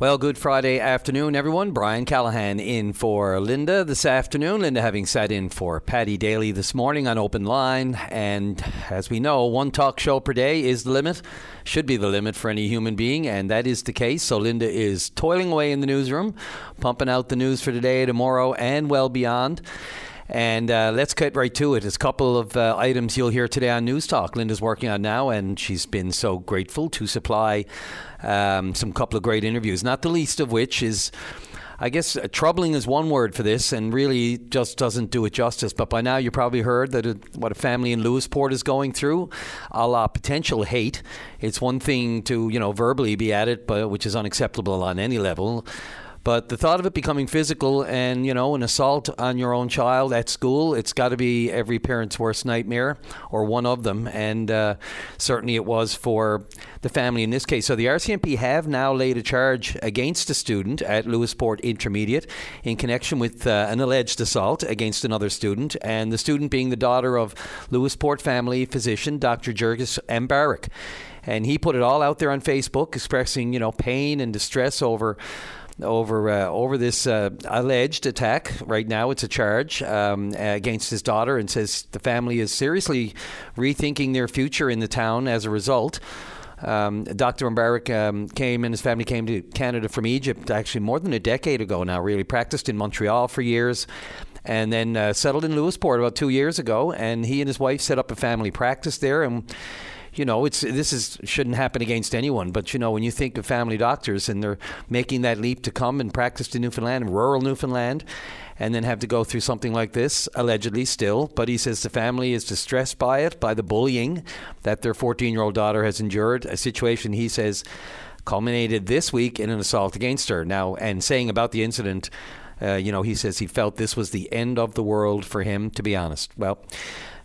Well, good Friday afternoon, everyone. Brian Callahan in for Linda this afternoon. Linda having sat in for Paddy Daly this morning on Open Line. And as we know, one talk show per day is the limit, should be the limit for any human being, and that is the case. So Linda is toiling away in the newsroom, pumping out the news for today, tomorrow, and well beyond. And uh, let's get right to it. There's a couple of uh, items you'll hear today on News Talk. Linda's working on now, and she's been so grateful to supply um, some couple of great interviews. Not the least of which is. I guess uh, troubling is one word for this, and really just doesn't do it justice. But by now, you probably heard that it, what a family in Lewisporte is going through, a la potential hate. It's one thing to you know verbally be at it, but which is unacceptable on any level. But the thought of it becoming physical and, you know, an assault on your own child at school, it's got to be every parent's worst nightmare or one of them. And uh, certainly it was for the family in this case. So the RCMP have now laid a charge against a student at Lewisporte Intermediate in connection with uh, an alleged assault against another student. And the student being the daughter of Lewisporte family physician, Dr. Jurgis Mbarek. And he put it all out there on Facebook, expressing, you know, pain and distress over over uh, over this uh, alleged attack. Right now, it's a charge um, against his daughter, and says the family is seriously rethinking their future in the town as a result. Um, Dr. Mbarek um, came and his family came to Canada from Egypt actually more than a decade ago now, really. Practiced in Montreal for years and then uh, settled in Lewisporte about two years ago. And he and his wife set up a family practice there. And you know, it's this is shouldn't happen against anyone. But you know, when you think of family doctors and they're making that leap to come and practice in Newfoundland, rural Newfoundland, and then have to go through something like this, allegedly still. But he says the family is distressed by it, by the bullying that their 14-year-old daughter has endured. A situation he says culminated this week in an assault against her. Now, and saying about the incident. Uh, you know, he says he felt this was the end of the world for him, to be honest. Well,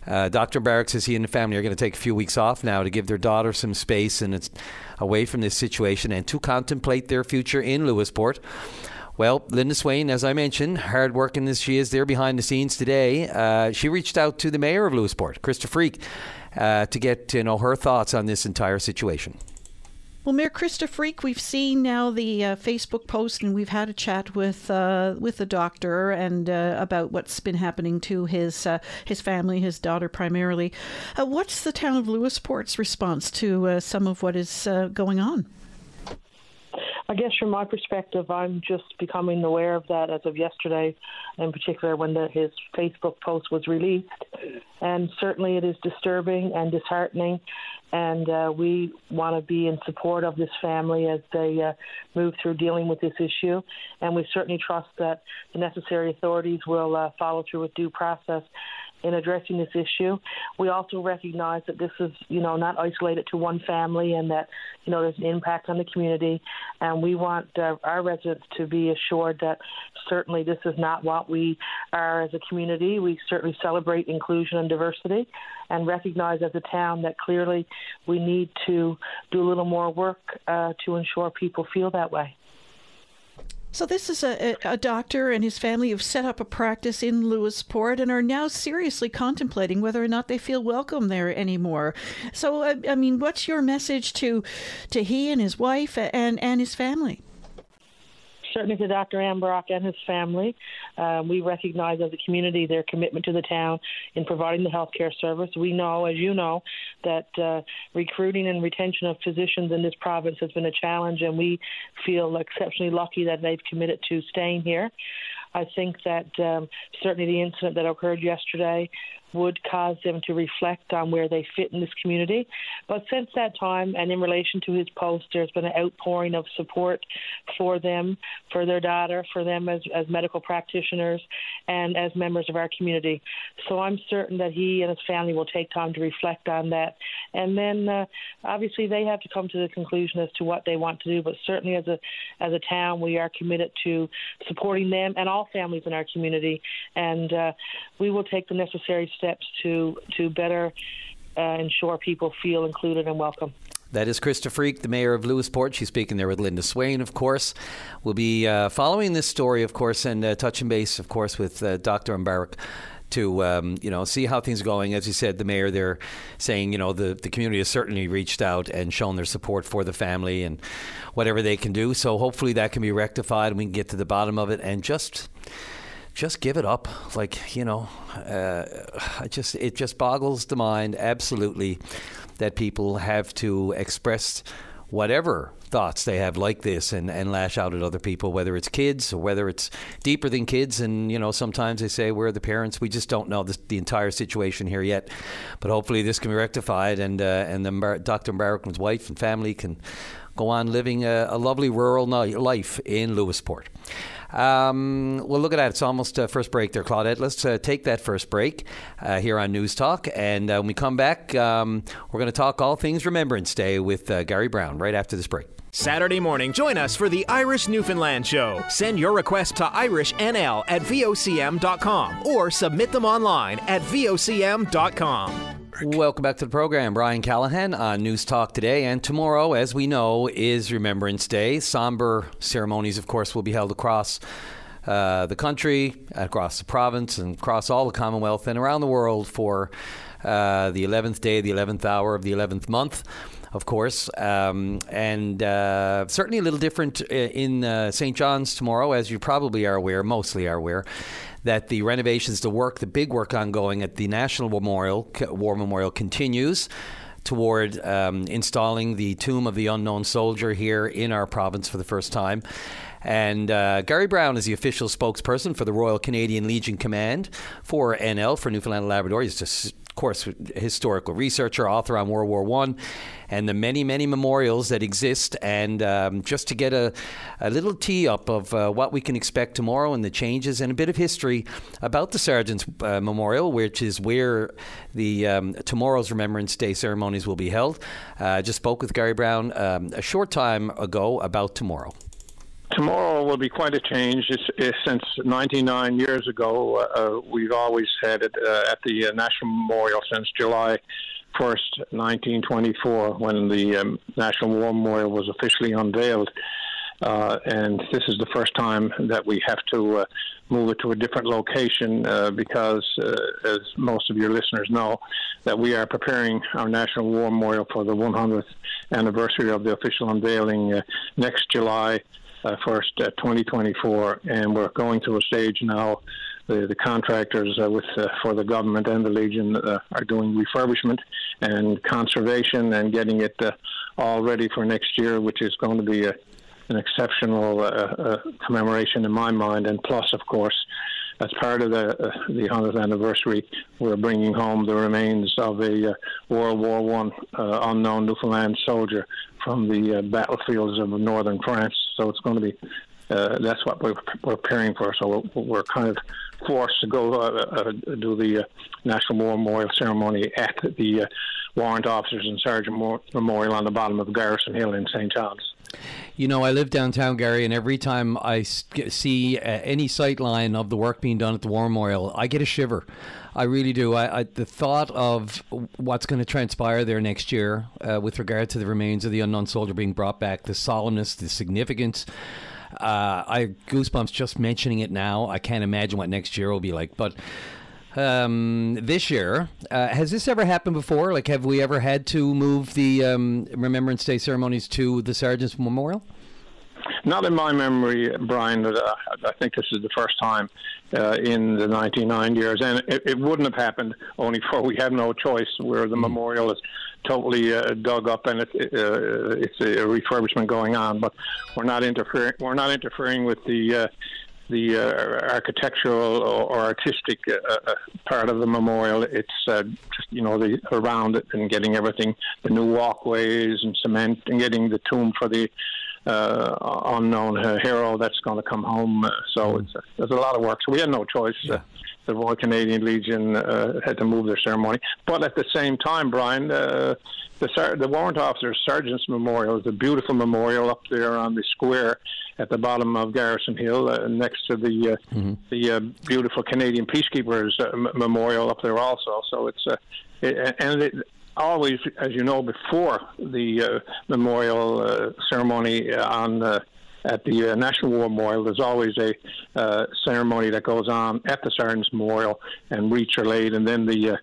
uh, Dr. Barrett says he and the family are going to take a few weeks off now to give their daughter some space and it's away from this situation and to contemplate their future in Lewisporte. Well, Linda Swain, as I mentioned, hard working as she is there behind the scenes today, uh, she reached out to the mayor of Lewisporte, Krista Freake, uh, to get you know her thoughts on this entire situation. Well, Mayor Krista Freake, we've seen now the uh, Facebook post, and we've had a chat with uh, with the doctor and uh, about what's been happening to his uh, his family, his daughter primarily. Uh, what's the town of Lewisporte's response to uh, some of what is going on? I guess from my perspective, I'm just becoming aware of that as of yesterday, in particular when the, his Facebook post was released. And certainly it is disturbing and disheartening. And uh, we want to be in support of this family as they uh, move through dealing with this issue. And we certainly trust that the necessary authorities will uh, follow through with due process in addressing this issue. We also recognize that this is, you know, not isolated to one family and that, you know, there's an impact on the community. And we want uh, our residents to be assured that certainly this is not what we are as a community. We certainly celebrate inclusion and diversity and recognize as a town that clearly we need to do a little more work uh, to ensure people feel that way. So this is a, a doctor and his family who've set up a practice in Lewisporte and are now seriously contemplating whether or not they feel welcome there anymore. So I, I mean, what's your message to to he and his wife and and his family? Certainly to Dr. Ambarek and his family. Uh, we recognize as a community their commitment to the town in providing the healthcare service. We know, as you know, that uh, recruiting and retention of physicians in this province has been a challenge, and we feel exceptionally lucky that they've committed to staying here. I think that um, certainly the incident that occurred yesterday would cause them to reflect on where they fit in this community. But since that time, and in relation to his post, there's been an outpouring of support for them, for their daughter, for them as, as medical practitioners, and as members of our community. So I'm certain that he and his family will take time to reflect on that. And then uh, obviously they have to come to the conclusion as to what they want to do. But certainly as a as a town, we are committed to supporting them and all families in our community. And uh, we will take the necessary steps to to better uh, ensure people feel included and welcome. That is Krista Freake, the mayor of Lewisporte. She's speaking there with Linda Swain, of course. We'll be uh, following this story, of course, and uh, touching base, of course, with uh, Dr. Mbarak to um, you know see how things are going. As you said, the mayor there saying you know the the community has certainly reached out and shown their support for the family and whatever they can do. So hopefully that can be rectified and we can get to the bottom of it and just just give it up. Like you know, uh, I just it just boggles the mind absolutely that people have to express whatever thoughts they have like this and, and lash out at other people, whether it's kids or whether it's deeper than kids. And, you know, sometimes they say, we're the parents. We just don't know the, the entire situation here yet. But hopefully this can be rectified and, uh, and the, Dr. Mbarak's wife and family can go on living a, a lovely rural life in Lewisporte. Um, well, look at that. It's almost uh, first break there, Claudette. Let's uh, take that first break uh, here on News Talk. And uh, when we come back, um, we're going to talk all things Remembrance Day with uh, Gary Brown right after this break. Saturday morning, join us for the Irish Newfoundland Show. Send your request to irishnl at vocm.com or submit them online at vocm.com. Welcome back to the program. Brian Callahan on News Talk today. And tomorrow, as we know, is Remembrance Day. Somber ceremonies, of course, will be held across uh, the country, across the province, and across all the Commonwealth and around the world for uh, the 11th day, the 11th hour of the 11th month of course, um, and uh, certainly a little different uh, in uh, St. John's tomorrow, as you probably are aware, mostly are aware that the renovations, the work, the big work ongoing at the National Memorial War Memorial continues toward um, installing the tomb of the unknown soldier here in our province for the first time. And uh, Gary Brown is the official spokesperson for the Royal Canadian Legion Command for NL, for Newfoundland and Labrador. He's just course, historical researcher, author on World War One, and the many, many memorials that exist. And um, just to get a, a little tee up of uh, what we can expect tomorrow and the changes, and a bit of history about the Sergeant's uh, Memorial, which is where the um, tomorrow's Remembrance Day ceremonies will be held. Uh, just spoke with Gary Brown um, a short time ago about tomorrow. Tomorrow will be quite a change. It's, it's, since 99 years ago, uh, uh, we've always had it uh, at the uh, National Memorial since July 1st, 1924, when the um, National War Memorial was officially unveiled. Uh, and this is the first time that we have to uh, move it to a different location because, as most of your listeners know, that we are preparing our National War Memorial for the 100th anniversary of the official unveiling next July first, uh, 2024, and we're going through a stage now. The, the contractors uh, with uh, for the government and the Legion uh, are doing refurbishment and conservation and getting it uh, all ready for next year, which is going to be a, an exceptional commemoration in my mind. And plus, of course, as part of the uh, the 100th anniversary, we're bringing home the remains of a uh, World War One uh, unknown Newfoundland soldier from the battlefields of northern France. So it's going to be uh, that's what we're, we're preparing for. So we're, we're kind of forced to go uh, uh, do the uh, National War Memorial ceremony at the uh, Warrant Officers and Sergeant Memorial on the bottom of Garrison Hill in St. John's. You know, I live downtown, Gary, and every time I see uh, any sight line of the work being done at the War Memorial, I get a shiver. I really do. I, I, the thought of what's going to transpire there next year uh, with regard to the remains of the unknown soldier being brought back, the solemnness, the significance. Uh, I goosebumps just mentioning it now. I can't imagine what next year will be like. But um, this year, uh, has this ever happened before? Like, have we ever had to move the um, Remembrance Day ceremonies to the Sergeant's Memorial? Not in my memory, Brian. But, uh, I think this is the first time uh, in the 99 years, and it, it, wouldn't have happened only for we had no choice. Where the mm. memorial is totally uh, dug up and it, uh, it's a refurbishment going on, but we're not interfering. We're not interfering with the uh, the uh, architectural or, or artistic uh, uh, part of the memorial. It's uh, just you know the around it and getting everything, the new walkways and cement, and getting the tomb for the uh, unknown hero that's going to come home. Uh, so mm. there's a lot of work. So we had no choice. Yeah. The Royal Canadian Legion uh, had to move their ceremony, but at the same time, Brian uh, the, the warrant officer's sergeant's memorial is a beautiful memorial up there on the square at the bottom of Garrison Hill, uh, next to the uh, mm-hmm. the uh, beautiful Canadian Peacekeepers uh, m- memorial up there also. So it's uh, it, and it, always, as you know, before the uh, memorial uh, ceremony on uh, at the uh, National War Memorial, there's always a uh, ceremony that goes on at the Sergeant's Memorial, and wreaths are laid, and then the uh,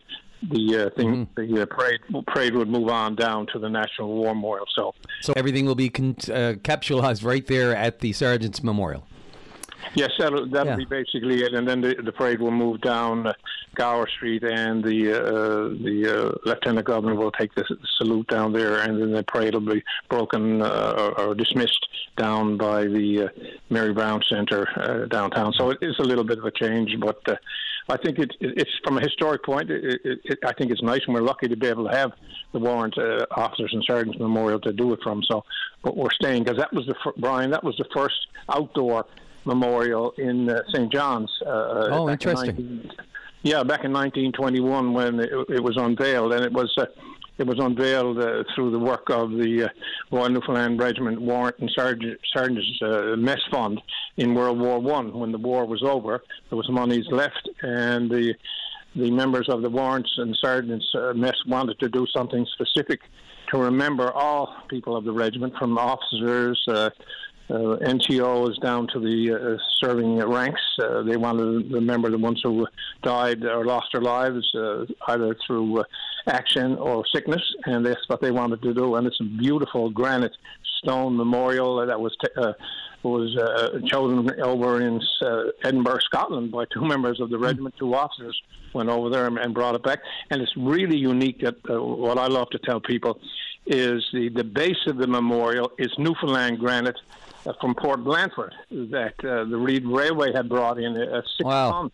the uh, thing, mm-hmm. the uh, parade parade would move on down to the National War Memorial. So, so everything will be con- uh, capitalized right there at the Sergeant's Memorial. Yes, that'll, that'll yeah. be basically it, and then the, the parade will move down uh, Gower Street, and the uh, the uh, lieutenant governor will take the salute down there, and then the parade will be broken uh, or, or, dismissed down by the uh, Mary Brown Center uh, downtown. So it is a little bit of a change, but I think it, it's from a historic point. It, it, I think it's nice, and we're lucky to be able to have the warrant officers and sergeants memorial to do it from. So, but we're staying because that was the Brian. That was the first outdoor memorial in uh, St. John's. Uh, oh, interesting. In 19, yeah, back in 1921 when it, it was unveiled, and it was. Uh, it was unveiled uh, through the work of the uh, Royal Newfoundland Regiment Warrant and Sergeant, Sergeants uh, Mess Fund in World War One. When the war was over, there was monies left, and the the members of the warrants and sergeants uh, mess wanted to do something specific to remember all people of the regiment, from officers, uh, uh, NCOs down to the uh, serving ranks. Uh, they wanted to remember the ones who died or lost their lives uh, either through uh, action or sickness, and that's what they wanted to do. And it's a beautiful granite stone memorial that was. T- uh, was chosen over in Edinburgh, Scotland, by two members of the regiment. Two officers went over there and, and brought it back, and it's really unique. That what I love to tell people is the the base of the memorial is Newfoundland granite from Port Blandford that uh, the Reid Railway had brought in a six wow. ton.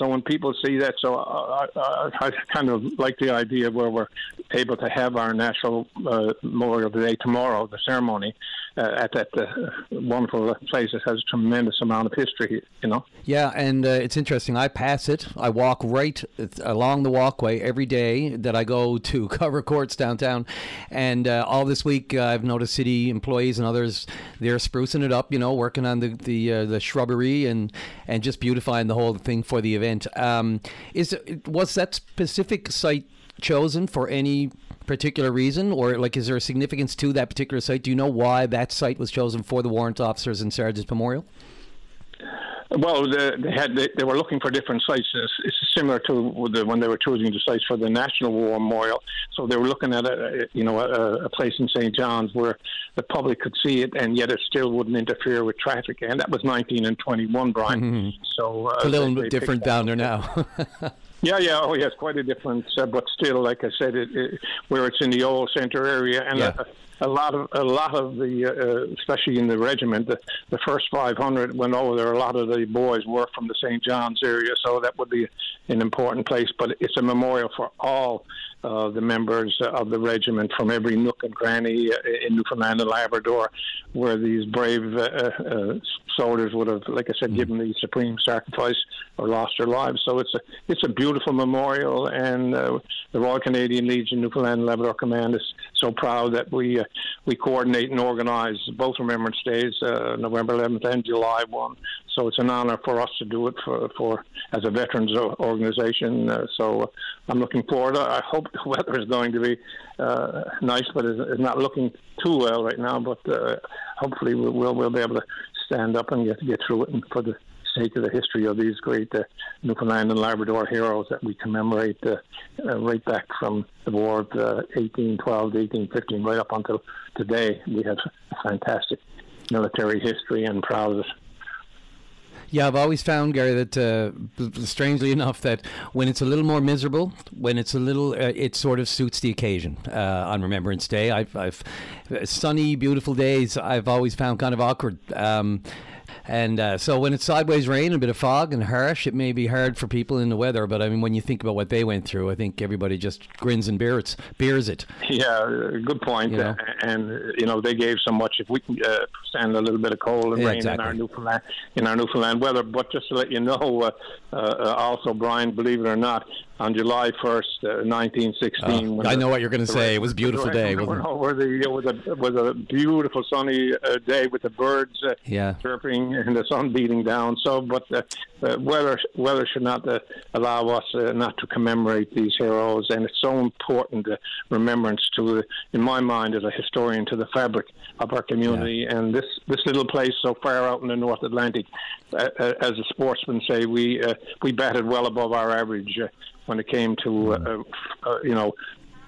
So when people see that, so I, I, I, kind of like the idea where we're able to have our national uh, Memorial Day tomorrow, the ceremony, uh, at that uh, wonderful place that has a tremendous amount of history, you know. Yeah, and uh, it's interesting. I pass it. I walk right along the walkway every day that I go to cover courts downtown, and uh, all this week uh, I've noticed city employees and others they're sprucing it up, you know, working on the the uh, the shrubbery and and just beautifying the whole thing for the event. Um, is was that specific site chosen for any particular reason, or like is there a significance to that particular site? Do you know why that site was chosen for the warrant officers and sergeants memorial? Well, they had they, they, were looking for different sites. It's, it's similar to the, when they were choosing the sites for the National War Memorial. So they were looking at a you know a, a place in St. John's where the public could see it, and yet it still wouldn't interfere with traffic. And that was 19 and 21, Brian. Mm-hmm. So uh, it's a little they, they different down there now. Yeah, yeah, oh yes, quite a difference, uh, but still, like I said, it, it, where it's in the old center area, and yeah. a, a, lot of a lot of the, uh, especially in the regiment, the, the first 500 went over there. A lot of the boys were from the St. John's area, so that would be an important place. But it's a memorial for all uh, the members of the regiment from every nook and cranny uh, in Newfoundland and Labrador, where these brave uh, uh, soldiers would have, like I said, mm. given the supreme sacrifice or lost their lives. So it's a it's a beautiful memorial, and uh, the Royal Canadian Legion Newfoundland and Labrador Command is so proud that we uh, we coordinate and organize both Remembrance Days, uh, November 11th and July 1. So it's an honor for us to do it for, for as a veterans organization. Uh, so uh, I'm looking forward. I hope the weather is going to be uh, nice, but it's, not looking too well right now. But uh, hopefully we'll, we'll be able to stand up and get get through it, for the sake of the history of these great uh, Newfoundland and Labrador heroes that we commemorate uh, uh, right back from the war of 1812 to 1815, right up until today. We have fantastic military history and proud of it. Yeah, I've always found Gary that uh, strangely enough that when it's a little more miserable, when it's a little, uh, it sort of suits the occasion. Uh, on Remembrance Day, I've, I've sunny, beautiful days. I've always found kind of awkward. Um, and uh, so when it's sideways rain, a bit of fog and harsh, it may be hard for people in the weather. But I mean, when you think about what they went through, I think everybody just grins and bears, bears it. Yeah, good point. You know? And you know, they gave so much. If we can uh, stand a little bit of cold and rain exactly. in our Newfoundland in our Newfoundland weather, but just to let you know, uh, uh also, Brian, believe it or not, on July 1st, uh, 1916. Uh, I know what you're going to say. It was a beautiful day. Wasn't it? The, with the was a beautiful sunny uh, day with the birds uh, yeah. chirping and the sun beating down. So, but weather weather should not uh, allow us uh, not to commemorate these heroes, and it's so important uh, remembrance to, in my mind, as a historian, to the fabric of our community. Yeah. And this this little place so far out in the North Atlantic, uh, uh, as a sportsman say, we uh, we batted well above our average uh, when it came to uh, uh, you know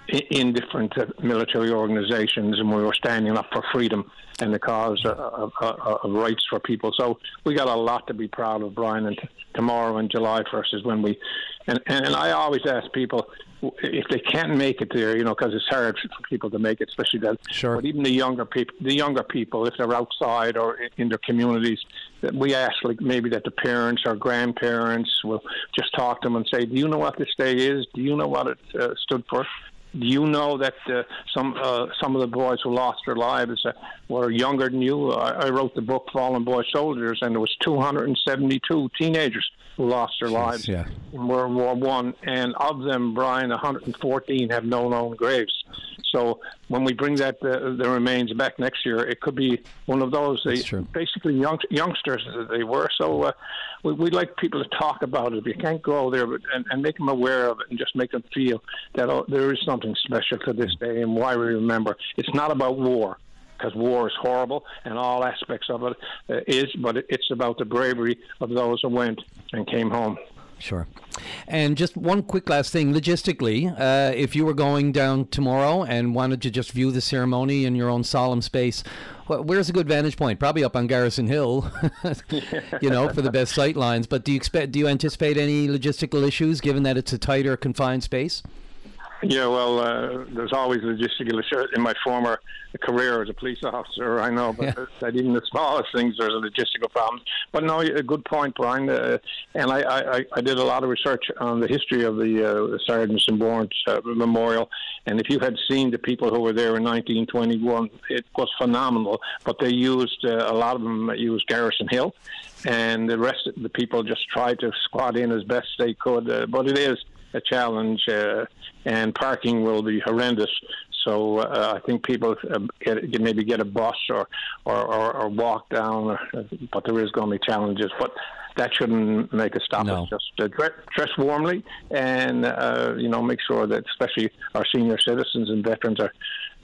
in different military organizations, and we were standing up for freedom and the cause of, of, of, rights for people. So we got a lot to be proud of, Brian. And t- tomorrow and July 1st is when we. And, and I always ask people if they can't make it there, you know, because it's hard for people to make it, especially that. Sure. But even the younger people, the younger people, if they're outside or in their communities, we ask like maybe that the parents or grandparents will just talk to them and say, "Do you know what this day is? Do you know what it uh, stood for?" Do you know that uh, some uh, some of the boys who lost their lives uh, were younger than you? I, I, wrote the book Fallen Boy Soldiers, and there was 272 teenagers who lost their Jeez, lives yeah. in World War One, and of them, Brian, 114 have no known graves. So when we bring that uh, the remains back next year, it could be one of those. They, basically young, youngsters they were. So uh, we, would like people to talk about it. If you can't go there, but, and, and make them aware of it, and just make them feel that oh, there is something special to this day and why we remember. It's not about war because war is horrible and all aspects of it uh, is, but it's about the bravery of those who went and came home. Sure. And just one quick last thing logistically, uh, if you were going down tomorrow and wanted to just view the ceremony in your own solemn space, where's a good vantage point? Probably up on Garrison Hill, you know, for the best sight lines. But do you expect? Do you anticipate any logistical issues given that it's a tighter, confined space? Yeah, well, uh, there's always logistical issues. In my former career as a police officer, I know, but yeah. that even the smallest things there's a logistical problem. But no, a good point, Brian. Uh, and I, I, I did a lot of research on the history of the uh, Sergeants and Warrants uh, Memorial. And if you had seen the people who were there in 1921, it was phenomenal. But they used, uh, a lot of them used Garrison Hill. And the rest of the people just tried to squat in as best they could. Uh, but it is a challenge, uh, and parking will be horrendous. So uh, I think people uh, get, maybe get a bus or or, or, or walk down, but there is going to be challenges. But that shouldn't make us stop no. Just uh, dress, dress warmly, and uh, you know, make sure that especially our senior citizens and veterans are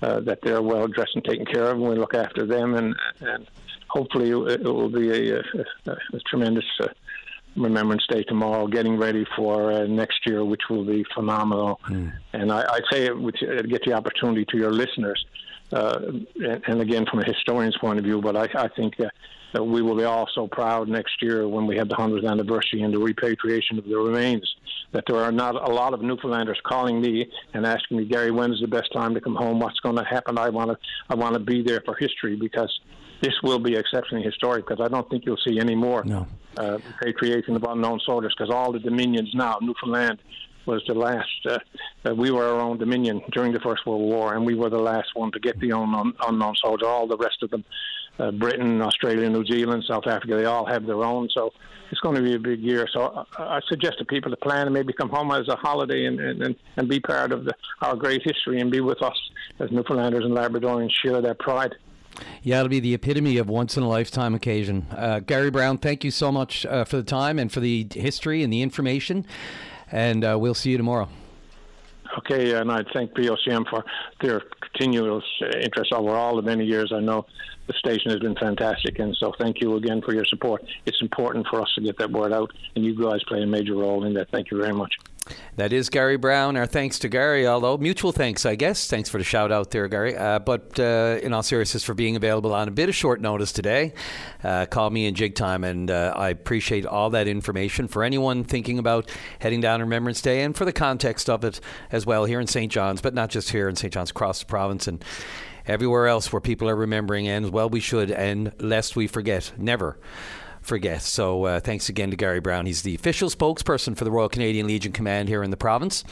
uh, that they're well dressed and taken care of, and we look after them, and and hopefully it, will be a, a, a, a tremendous. Uh, Remembrance Day tomorrow, getting ready for uh, next year, which will be phenomenal. Mm. And I, I say it, which, uh, get the opportunity to your listeners, uh, and, and, again from a historian's point of view, but I, I think uh, that we will be all so proud next year when we have the 100th anniversary and the repatriation of the remains. That there are not a lot of Newfoundlanders calling me and asking me, Gary, when is the best time to come home? What's going to happen? I want to, I want to be there for history because this will be exceptionally historic because I don't think you'll see any more no. uh, repatriation of unknown soldiers because all the dominions now, Newfoundland was the last. Uh, uh, we were our own dominion during the First World War, and we were the last one to get the unknown, unknown soldier. All the rest of them, uh, Britain, Australia, New Zealand, South Africa, they all have their own. So it's going to be a big year. So I, I suggest to people to plan and maybe come home as a holiday and, and, and be part of the, our great history and be with us as Newfoundlanders and Labradorians share that pride. Yeah, it'll be the epitome of once in a lifetime occasion. Uh, Gary Brown, thank you so much uh, for the time and for the history and the information. And uh, we'll see you tomorrow. Okay, and I thank VOCM for their continuous interest over all the many years. I know the station has been fantastic, and so thank you again for your support. It's important for us to get that word out, and you guys play a major role in that. Thank you very much. That is Gary Brown. Our thanks to Gary, although mutual thanks, I guess. Thanks for the shout out there, Gary. Uh, but uh, in all seriousness, for being available on a bit of short notice today. Uh, call me in jig time, and uh, I appreciate all that information for anyone thinking about heading down Remembrance Day and for the context of it as well here in St. John's, but not just here in St. John's, across the province and everywhere else where people are remembering, and well, we should, and lest we forget, never forget. So uh, thanks again to Gary Brown. He's the official spokesperson for the Royal Canadian Legion Command here in the province.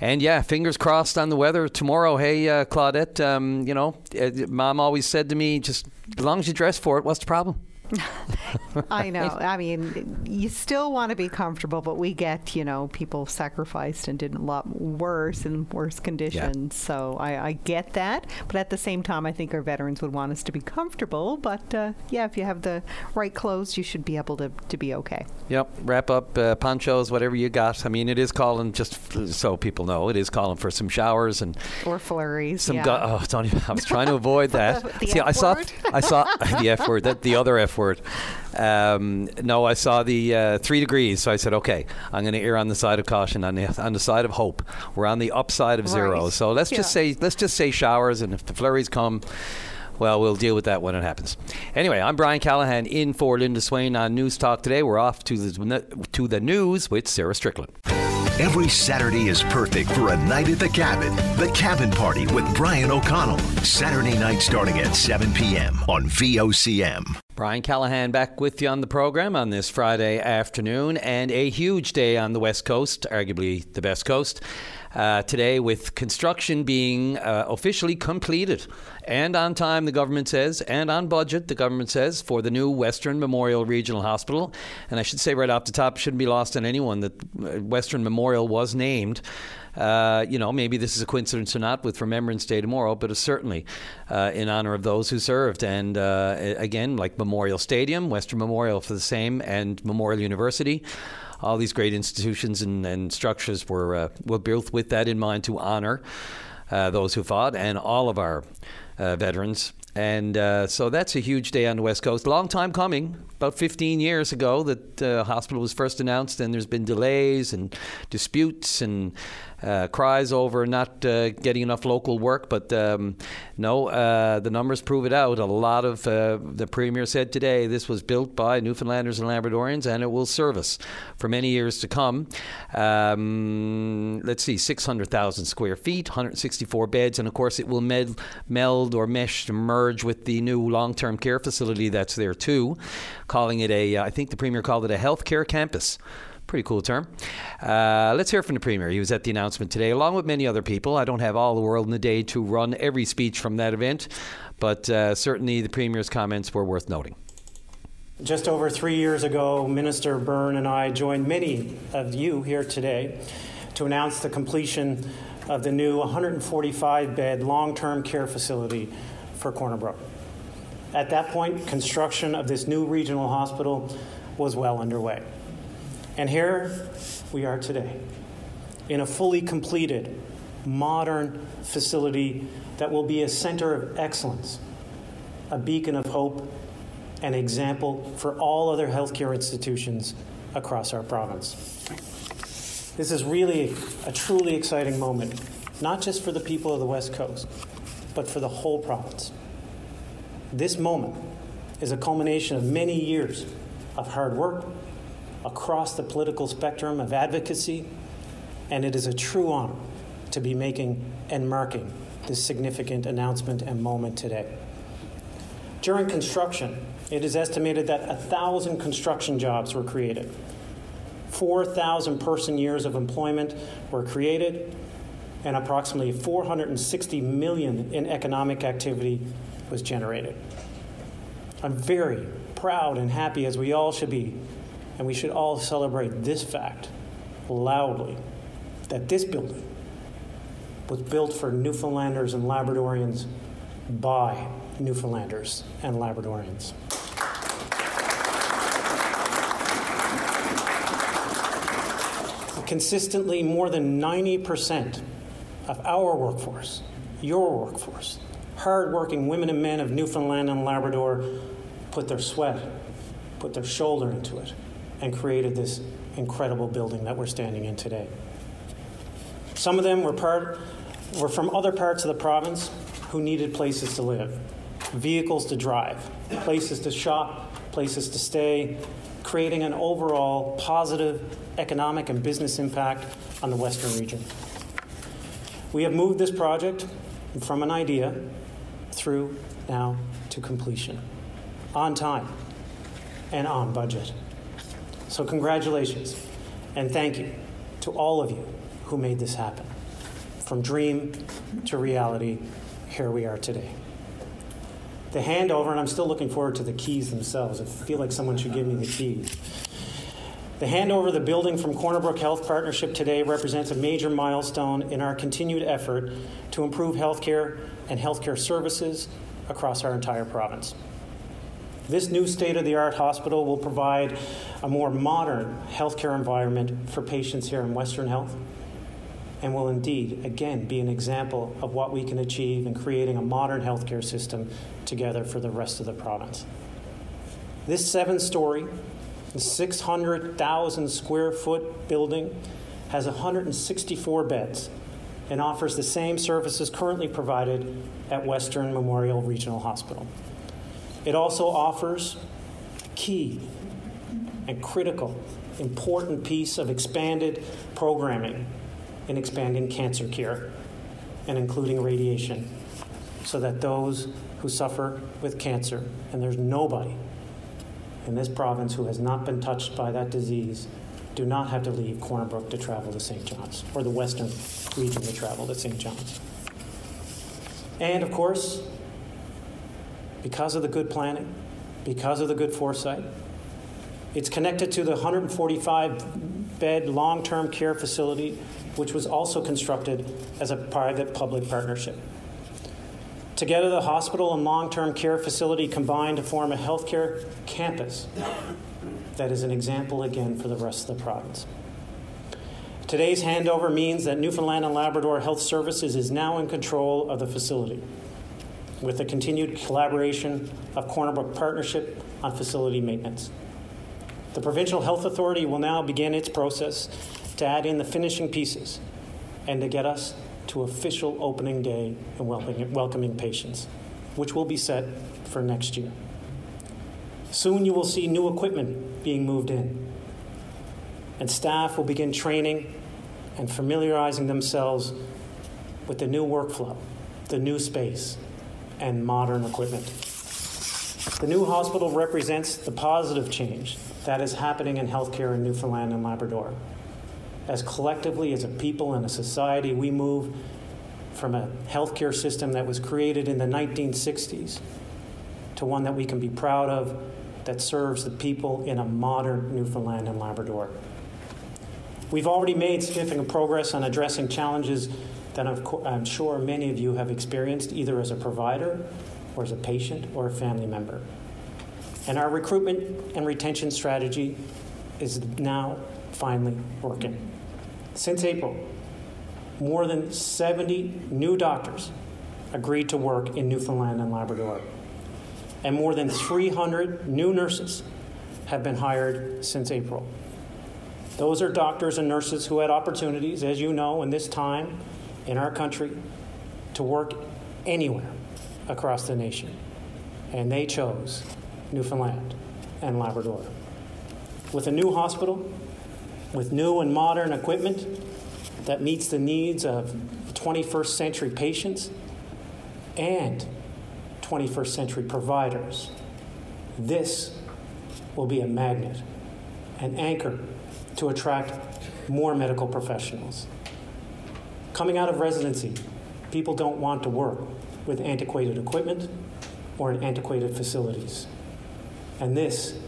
And yeah, fingers crossed on the weather tomorrow. Hey, uh, Claudette, um, you know, uh, mom always said to me, just as long as you dress for it, what's the problem? I know. I mean, you still want to be comfortable, but we get, you know, people sacrificed and did a lot worse in worse conditions. Yeah. So I, I, get that. But at the same time, I think our veterans would want us to be comfortable. But uh, yeah, if you have the right clothes, you should be able to, to be okay. Yep. Wrap up uh, ponchos, whatever you got. I mean, it is calling, just so people know, it is calling for some showers and. Or flurries. Some yeah. Go- oh, don't even, I was trying to avoid that. the, the See, F I saw, I saw the F word, that, the other F word. Um, no, I saw the uh, three degrees, so I said, okay, I'm going to err on the side of caution, on the on the side of hope. We're on the upside of zero, right. so let's yeah. just say let's just say showers, and if the flurries come. Well, we'll deal with that when it happens. Anyway, I'm Brian Callahan in for Linda Swain on News Talk today. We're off to the to the news with Sarah Strickland. Every Saturday is perfect for a night at the cabin. The Cabin Party with Brian O'Connell. Saturday night starting at 7 p.m. on VOCM. Brian Callahan back with you on the program on this Friday afternoon, and a huge day on the West Coast, arguably the best coast uh, today with construction being uh, officially completed and on time, the government says, and on budget, the government says, for the new Western Memorial Regional Hospital. And I should say right off the top, shouldn't be lost on anyone that uh, Western Memorial was named. Uh, you know, maybe this is a coincidence or not with Remembrance Day tomorrow, but it's certainly uh, in honor of those who served. And uh, again, like Memorial Stadium, Western Memorial for the same, and Memorial University all these great institutions and, and structures were uh, were built with that in mind to honor uh, those who fought and all of our uh, veterans. And uh, so that's a huge day on the West Coast. Long time coming. About 15 years ago, that the hospital was first announced, and there's been delays and disputes and uh, cries over not uh, getting enough local work, but um, no, uh, the numbers prove it out. A lot of uh, the premier said today this was built by Newfoundlanders and Labradorians, and it will service for many years to come. Um, let's see, 600,000 square feet, 164 beds, and of course it will med- meld or mesh merge with the new long-term care facility that's there too, calling it a. I think the premier called it a healthcare campus. Pretty cool term. Uh, let's hear from the Premier. He was at the announcement today, along with many other people. I don't have all the world in the day to run every speech from that event, but uh, certainly the Premier's comments were worth noting. Just over three years ago, Minister Byrne and I joined many of you here today to announce the completion of the new 145 bed long term care facility for Corner Brook. At that point, construction of this new regional hospital was well underway. And here we are today in a fully completed, modern facility that will be a center of excellence, a beacon of hope, an example for all other healthcare institutions across our province. This is really a truly exciting moment, not just for the people of the West Coast, but for the whole province. This moment is a culmination of many years of hard work across the political spectrum of advocacy, and it is a true honor to be making and marking this significant announcement and moment today. During construction, it is estimated that 1,000 construction jobs were created. 4,000 person years of employment were created, and approximately 460 million in economic activity was generated. I'm very proud and happy, as we all should be, and we should all celebrate this fact loudly that this building was built for Newfoundlanders and Labradorians by Newfoundlanders and Labradorians. Consistently, more than 90% of our workforce, your workforce, hardworking women and men of Newfoundland and Labrador, put their sweat, put their shoulder into it and created this incredible building that we're standing in today. Some of them were, part, were from other parts of the province who needed places to live, vehicles to drive, places to shop, places to stay, creating an overall positive economic and business impact on the Western region. We have moved this project from an idea through now to completion, on time and on budget. So, congratulations and thank you to all of you who made this happen. From dream to reality, here we are today. The handover, and I'm still looking forward to the keys themselves. I feel like someone should give me the keys. The handover of the building from Corner Brook Health Partnership today represents a major milestone in our continued effort to improve healthcare and healthcare services across our entire province. This new state of the art hospital will provide a more modern healthcare environment for patients here in Western Health and will indeed, again, be an example of what we can achieve in creating a modern healthcare system together for the rest of the province. This seven story, the 600,000 square foot building has 164 beds and offers the same services currently provided at Western Memorial Regional Hospital. It also offers a key and critical, important piece of expanded programming in expanding cancer care and including radiation so that those who suffer with cancer, and there's nobody in this province who has not been touched by that disease do not have to leave Corner Brook to travel to St. John's, or the western region to travel to St. John's. And of course, because of the good planning, because of the good foresight, it's connected to the 145 bed long term care facility, which was also constructed as a private public partnership. Together, the hospital and long term care facility combine to form a healthcare campus that is an example again for the rest of the province. Today's handover means that Newfoundland and Labrador Health Services is now in control of the facility with the continued collaboration of Corner Brook Partnership on facility maintenance. The Provincial Health Authority will now begin its process to add in the finishing pieces and to get us to official opening day and welcoming, patients, which will be set for next year. Soon you will see new equipment being moved in, and staff will begin training and familiarizing themselves with the new workflow, the new space, and modern equipment. The new hospital represents the positive change that is happening in healthcare in Newfoundland and Labrador as collectively as a people and a society, we move from a healthcare system that was created in the 1960s to one that we can be proud of that serves the people in a modern Newfoundland and Labrador. We've already made significant progress on addressing challenges that I'm sure many of you have experienced either as a provider or as a patient or a family member. And our recruitment and retention strategy is now finally working. Since April, more than 70 new doctors agreed to work in Newfoundland and Labrador, and more than 300 new nurses have been hired since April. Those are doctors and nurses who had opportunities, as you know, in this time in our country to work anywhere across the nation. And they chose Newfoundland and Labrador. With a new hospital, with new and modern equipment that meets the needs of 21st century patients and 21st century providers. This will be a magnet, an anchor to attract more medical professionals. Coming out of residency, people don't want to work with antiquated equipment or in antiquated facilities. And this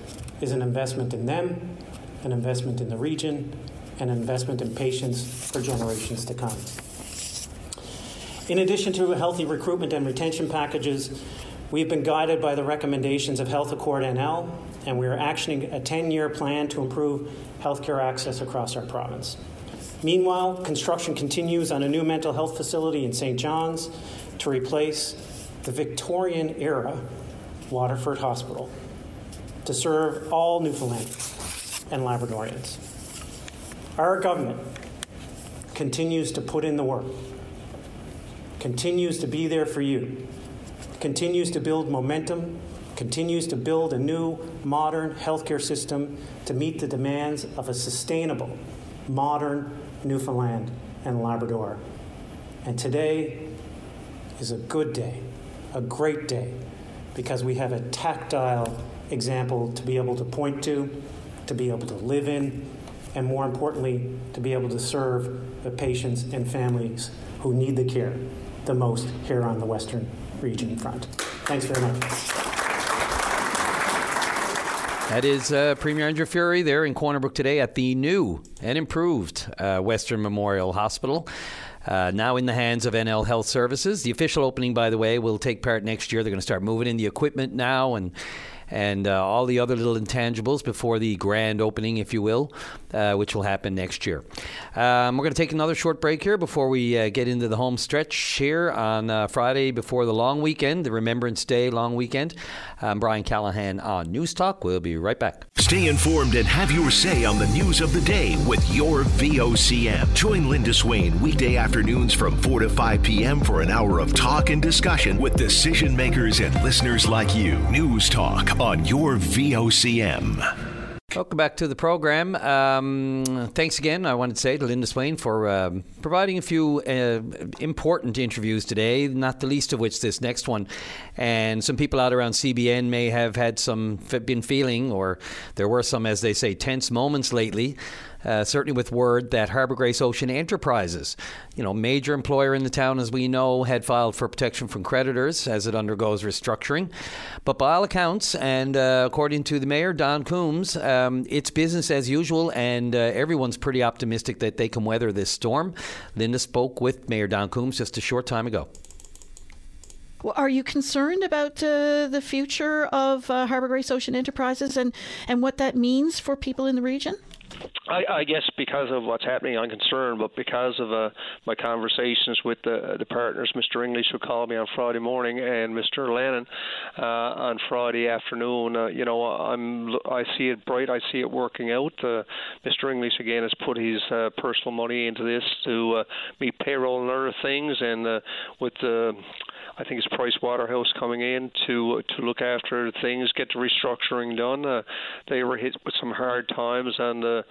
is an investment in them an investment in the region, and an investment in patients for generations to come. In addition to healthy recruitment and retention packages, we've been guided by the recommendations of Health Accord NL, and we are actioning a 10 year plan to improve healthcare access across our province. Meanwhile, construction continues on a new mental health facility in St. John's to replace the Victorian era Waterford Hospital to serve all Newfoundlanders and Labradorians. Our government continues to put in the work, continues to be there for you, continues to build momentum, continues to build a new, modern healthcare system to meet the demands of a sustainable, modern Newfoundland and Labrador. And today is a good day, a great day, because we have a tactile example to be able to point to to be able to live in, and more importantly, to be able to serve the patients and families who need the care the most here on the Western Region front. Thanks very much. That is uh, Premier Andrew Furey there in Corner Brook today at the new and improved uh, Western Memorial Hospital. Uh, now in the hands of NL Health Services. The official opening, by the way, will take part next year. They're going to start moving in the equipment now and and uh, all the other little intangibles before the grand opening, if you will, uh, which will happen next year. Um, we're going to take another short break here before we uh, get into the home stretch here on uh, Friday before the long weekend, the Remembrance Day long weekend. I'm Brian Callahan on News Talk. We'll be right back. Stay informed and have your say on the news of the day with your VOCM. Join Linda Swain weekday afternoons from 4 to 5 p.m. for an hour of talk and discussion with decision makers and listeners like you. News Talk on your VOCM. Welcome back to the program. Um, thanks again, I wanted to say to Linda Swain for um, providing a few uh, important interviews today, not the least of which this next one. And some people out around CBN may have had some, been feeling, or there were some, as they say, tense moments lately uh, certainly with word that Harbour Grace Ocean Enterprises, you know, major employer in the town, as we know, had filed for protection from creditors as it undergoes restructuring. But by all accounts, and uh, according to the mayor, Don Coombs, um, it's business as usual, and uh, everyone's pretty optimistic that they can weather this storm. Linda spoke with Mayor Don Coombs just a short time ago. Are you concerned about uh, the future of uh, Harbour Grace Ocean Enterprises and, and what that means for people in the region? I, I guess because of what's happening, I'm concerned, but because of uh, my conversations with the, the partners, Mr. English who called me on Friday morning and Mr. Lennon uh, on Friday afternoon, uh, you know, I'm I see it bright, I see it working out. Uh, Mr. English again has put his uh, personal money into this to uh, meet payroll and other things, and with the I think it's Price Waterhouse coming in to to look after things, get the restructuring done. Uh, they were hit with some hard times, and uh,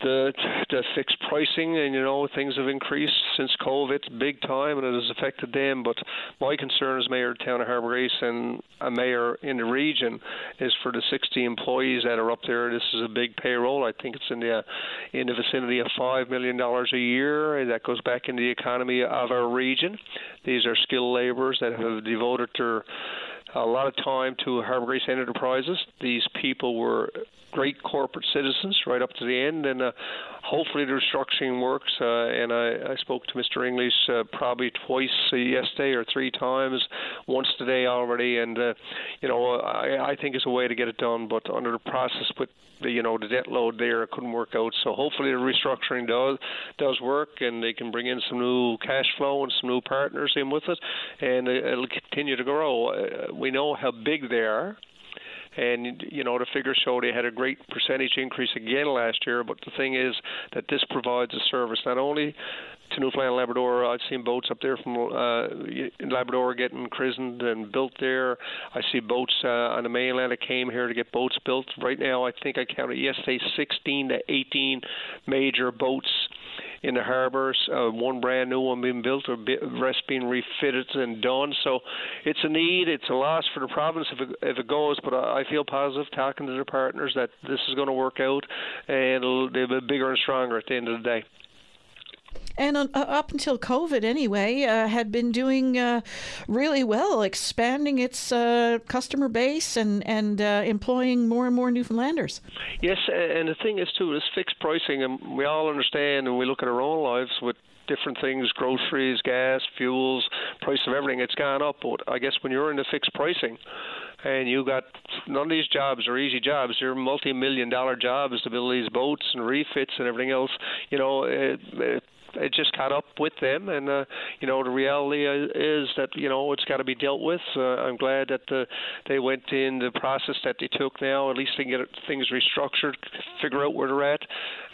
the the fixed pricing and you know things have increased since COVID big time and it has affected them. But my concern as mayor of town of Harbour Grace and a mayor in the region is for the 60 employees that are up there. This is a big payroll. I think it's in the in the vicinity of five million dollars a year. That goes back into the economy of our region. These are skilled laborers that have devoted their a lot of time to Harbour Grace Enterprises. These people were great corporate citizens right up to the end, and uh, hopefully the restructuring works. Uh, and I, I spoke to Mr. English uh, probably twice uh, yesterday or three times, once today already, and uh, you know I, I think it's a way to get it done. But under the process with the you know the debt load there, it couldn't work out. So hopefully the restructuring does does work, and they can bring in some new cash flow and some new partners in with it, and it'll continue to grow. We know how big they are and you know the figures show they had a great percentage increase again last year. But the thing is that this provides a service not only to Newfoundland and Labrador. I've seen boats up there from uh, Labrador getting christened and built there. I see boats uh, on the mainland that came here to get boats built. Right now, I think I counted yesterday 16 to 18 major boats in the harbors. Uh, one brand new one being built, or rest being refitted and done. So it's a need. It's a loss for the province if it, if it goes. But I feel positive talking to their partners that this is going to work out, and it'll, they'll be bigger and stronger at the end of the day and uh, up until COVID anyway, uh, had been doing uh, really well, expanding its uh, customer base and and uh, employing more and more Newfoundlanders. Yes, and the thing is too, is fixed pricing, and we all understand, and we look at our own lives with different things groceries gas fuels price of everything it's gone up but i guess when you're in the fixed pricing and you got none of these jobs are easy jobs. They're multi-million dollar jobs to build these boats and refits and everything else. You know, it, it it just caught up with them, and uh, you know the reality is that you know it's got to be dealt with. Uh, I'm glad that the, they went in the process that they took now. At least they can get things restructured, figure out where they're at,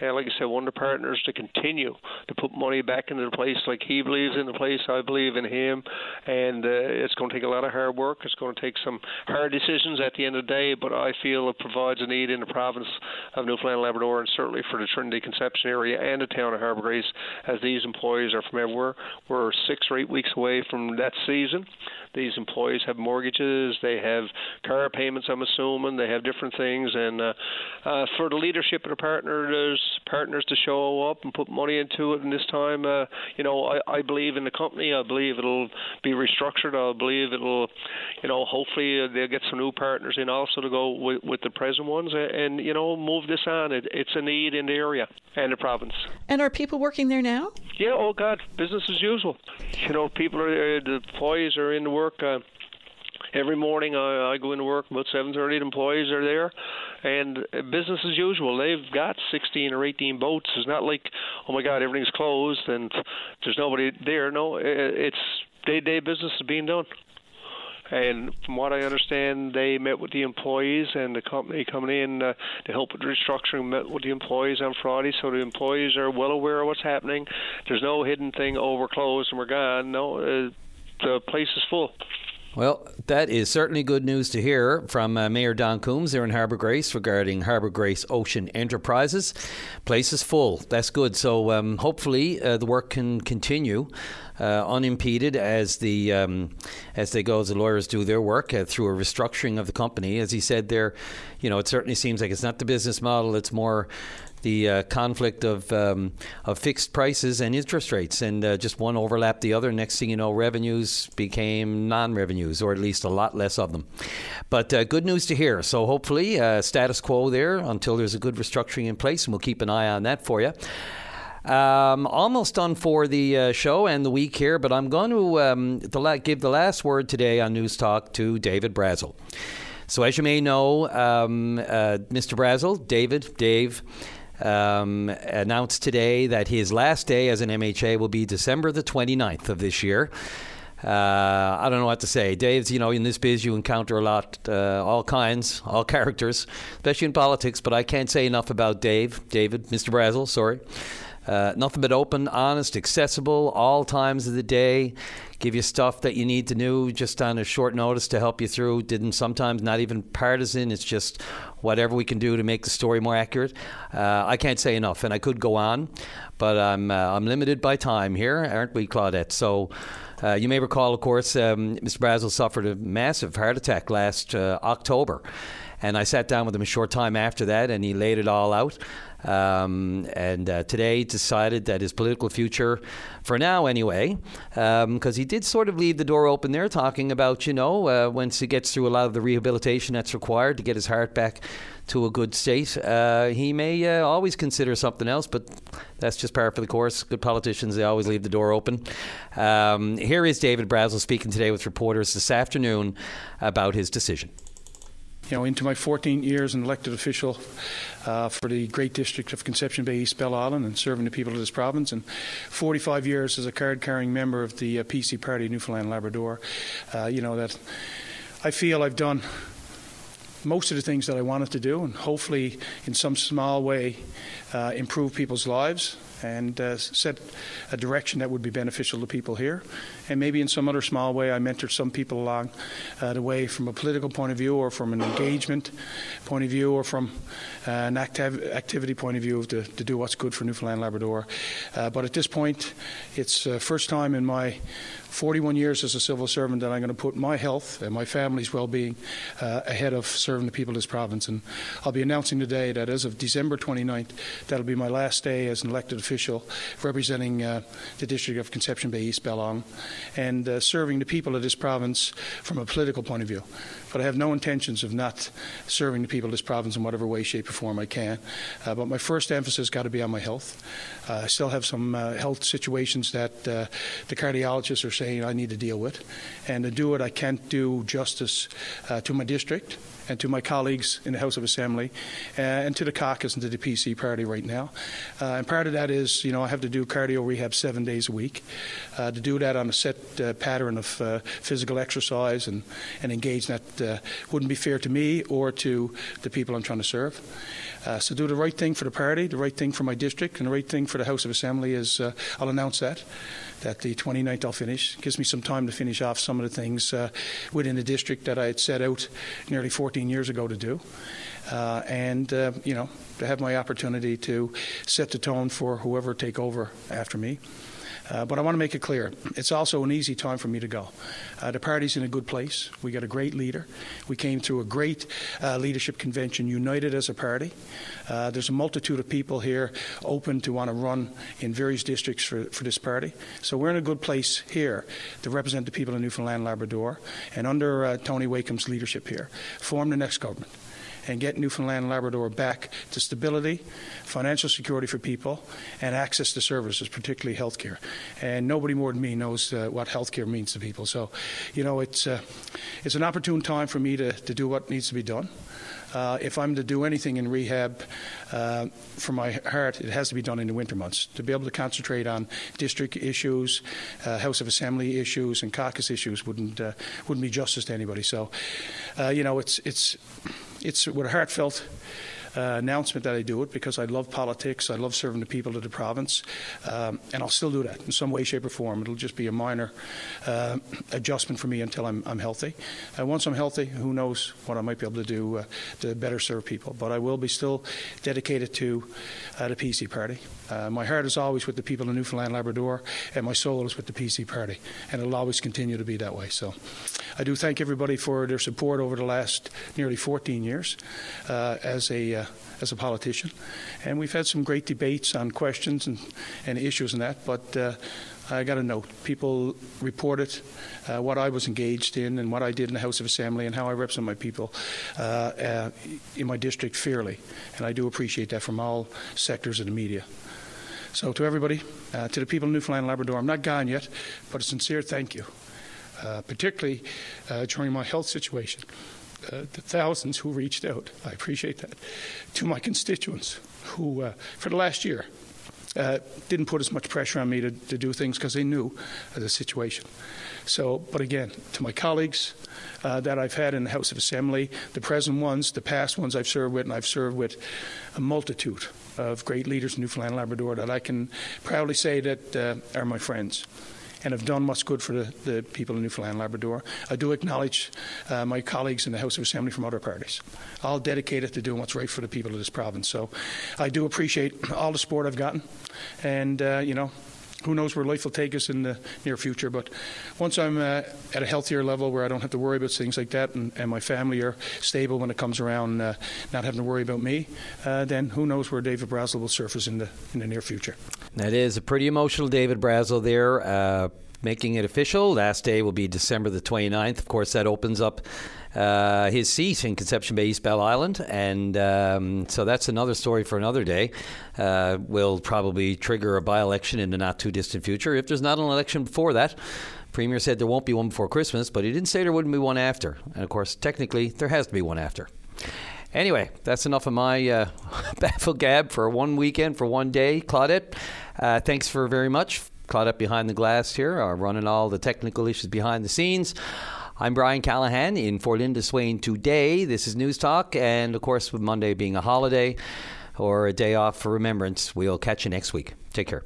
and like I said, one of the partners to continue to put money back into the place like he believes in the place. I believe in him, and uh, it's going to take a lot of hard work. It's going to take some hard decisions at the end of the day, but I feel it provides a need in the province of Newfoundland and Labrador, and certainly for the Trinity Conception area and the town of Harbour Grace, as these employees are from everywhere. We're six or eight weeks away from that season. These employees have mortgages, they have car payments. I'm assuming they have different things, and uh, uh, for the leadership of the partners, partners to show up and put money into it. And this time, uh, you know, I, I believe in the company. I believe it'll be restructured. I believe it'll, you know, hopefully uh, they'll get some new partners in also to go with, with the present ones, and, and you know, move this on. It, it's a need in the area and the province. And are people working there now? Yeah. Oh God, business as usual. You know, people are the employees are in work. Uh, every morning I, I go into work about 7:30. The employees are there, and uh, business as usual. They've got 16 or 18 boats. It's not like, oh my God, everything's closed and there's nobody there. No, it's day-to-day business is being done. And from what I understand, they met with the employees and the company coming in uh, to help with restructuring met with the employees on Friday, so the employees are well aware of what's happening. There's no hidden thing over closed and we're gone. No, uh, the place is full. Well, that is certainly good news to hear from uh, Mayor Don Coombs there in Harbour Grace regarding Harbour Grace Ocean Enterprises. Place is full. That's good. So um, hopefully uh, the work can continue. Uh, unimpeded as the um, as they go as the lawyers do their work uh, through a restructuring of the company. As he said there, you know, it certainly seems like it's not the business model; it's more the uh, conflict of um, of fixed prices and interest rates, and uh, just one overlapped the other. Next thing you know, revenues became non-revenues, or at least a lot less of them. But uh, good news to hear. So hopefully, uh, status quo there until there's a good restructuring in place, and we'll keep an eye on that for you. Um, almost done for the uh, show and the week here, but I'm going to um, the, give the last word today on News Talk to David Brazil. So, as you may know, um, uh, Mr. Brazil, David, Dave, um, announced today that his last day as an MHA will be December the 29th of this year. Uh, I don't know what to say. Dave's, you know, in this biz you encounter a lot, uh, all kinds, all characters, especially in politics, but I can't say enough about Dave, David, Mr. Brazil, sorry. Uh, nothing but open, honest, accessible, all times of the day. Give you stuff that you need to know just on a short notice to help you through. Didn't sometimes not even partisan. It's just whatever we can do to make the story more accurate. Uh, I can't say enough, and I could go on, but I'm uh, I'm limited by time here, aren't we, Claudette? So. Uh, you may recall, of course, um, Mr. Brazil suffered a massive heart attack last uh, October. And I sat down with him a short time after that, and he laid it all out. Um, and uh, today decided that his political future, for now anyway, because um, he did sort of leave the door open there, talking about, you know, uh, once he gets through a lot of the rehabilitation that's required to get his heart back to a good state, uh, he may uh, always consider something else, but that's just par for the course. Good politicians, they always leave the door open. Um, here is David Brazil speaking today with reporters this afternoon about his decision you know, into my 14 years as an elected official uh, for the great district of Conception Bay East Bell Island and serving the people of this province, and 45 years as a card carrying member of the uh, PC Party Newfoundland Labrador, uh, you know, that I feel I've done most of the things that I wanted to do, and hopefully, in some small way, uh, improve people's lives and uh, set a direction that would be beneficial to people here. And maybe in some other small way, I mentored some people along uh, the way from a political point of view, or from an engagement point of view, or from uh, an activ- activity point of view to, to, do what's good for Newfoundland Labrador. Uh, but at this point, it's uh, first time in my 41 years as a civil servant that I'm going to put my health and my family's well-being uh, ahead of serving the people of this province. And I'll be announcing today that as of December 29th, that'll be my last day as an elected official representing uh, the District of Conception Bay East Bell Island and uh, serving the people of this province from a political point of view but I have no intentions of not serving the people of this province in whatever way, shape, or form I can. Uh, but my first emphasis has got to be on my health. Uh, I still have some uh, health situations that uh, the cardiologists are saying I need to deal with, and to do it, I can't do justice uh, to my district and to my colleagues in the House of Assembly, uh, and to the caucus and to the PC party right now. Uh, and part of that is, you know, I have to do cardio rehab seven days a week. Uh, to do that on a set pattern of physical exercise and, and engage that wouldn't be fair to me or to the people I'm trying to serve. so do the right thing for the party, the right thing for my district, and the right thing for the House of Assembly is I'll announce that that the 29th I'll finish. Gives me some time to finish off some of the things uh, within the district that I had set out nearly 14 years ago to do. uh, and uh, you know to have my opportunity to set the tone for whoever take over after me. Uh, but I want to make it clear it's also an easy time for me to go. Uh, the party's in a good place. We got a great leader. We came through a great uh, leadership convention, united as a party. Uh, there's a multitude of people here open to want to run in various districts for, for this party. So we're in a good place here to represent the people of Newfoundland Labrador and under uh, Tony Wakeham's leadership here, form the next government and get Newfoundland and Labrador back to stability, financial security for people, and access to services, particularly healthcare. And nobody more than me knows uh, what healthcare means to people. So, you know, it's uh, it's an opportune time for me to, to do what needs to be done. Uh, if I'm to do anything in rehab uh, for my heart, it has to be done in the winter months. To be able to concentrate on district issues, uh, House of Assembly issues, and caucus issues wouldn't uh, wouldn't be justice to anybody. So, uh, you know, it's it's it's a heartfelt uh, announcement that I do it because I love politics. I love serving the people of the province, um, and I'll still do that in some way, shape, or form. It'll just be a minor uh, adjustment for me until I'm, I'm healthy. Uh, once I'm healthy, who knows what I might be able to do uh, to better serve people. But I will be still dedicated to uh, the PC Party. Uh, my heart is always with the people of Newfoundland, Labrador, and my soul is with the PC Party, and it'll always continue to be that way. So, I do thank everybody for their support over the last nearly 14 years as a as a politician. And we've had some great debates on questions and, and issues and that, but uh, I got a note. People reported uh, what I was engaged in and what I did in the House of Assembly and how I represent my people uh, uh in my district fairly. And I do appreciate that from all sectors of the media. So, to everybody, uh, to the people of Newfoundland and Labrador, I'm not gone yet, but a sincere thank you, uh, particularly during my health situation uh, the thousands who reached out. I appreciate that. To my constituents who, uh, for the last year, uh, didn't put as much pressure on me to, to do things because they knew the situation. So, but again, to my colleagues uh, that I've had in the House of Assembly, the present ones, the past ones I've served with, and I've served with a multitude of great leaders in Newfoundland and Labrador that I can proudly say that uh, are my friends and have done what's good for the, the people of Newfoundland and Labrador. I do acknowledge uh, my colleagues in the House of Assembly from other parties, all dedicated to doing what's right for the people of this province. So I do appreciate all the support I've gotten, and uh, you know, who knows where life will take us in the near future. But once I'm uh, at a healthier level where I don't have to worry about things like that and, and my family are stable when it comes around, uh, not having to worry about me, uh, then who knows where David Brazil will surface in the, in the near future. That is a pretty emotional David Brazil there. Uh, making it official. Last day will be December the 29th. Of course, that opens up uh, his seat in Conception Bay, East Bell Island. And um, so that's another story for another day. Uh, will probably trigger a by election in the not too distant future. If there's not an election before that, Premier said there won't be one before Christmas, but he didn't say there wouldn't be one after. And of course, technically, there has to be one after. Anyway, that's enough of my uh, baffle gab for one weekend, for one day. Claudette, uh, thanks for very much. Caught up behind the glass here, uh, running all the technical issues behind the scenes. I'm Brian Callahan in for Linda Swain today. This is News Talk, and of course, with Monday being a holiday or a day off for remembrance, we'll catch you next week. Take care.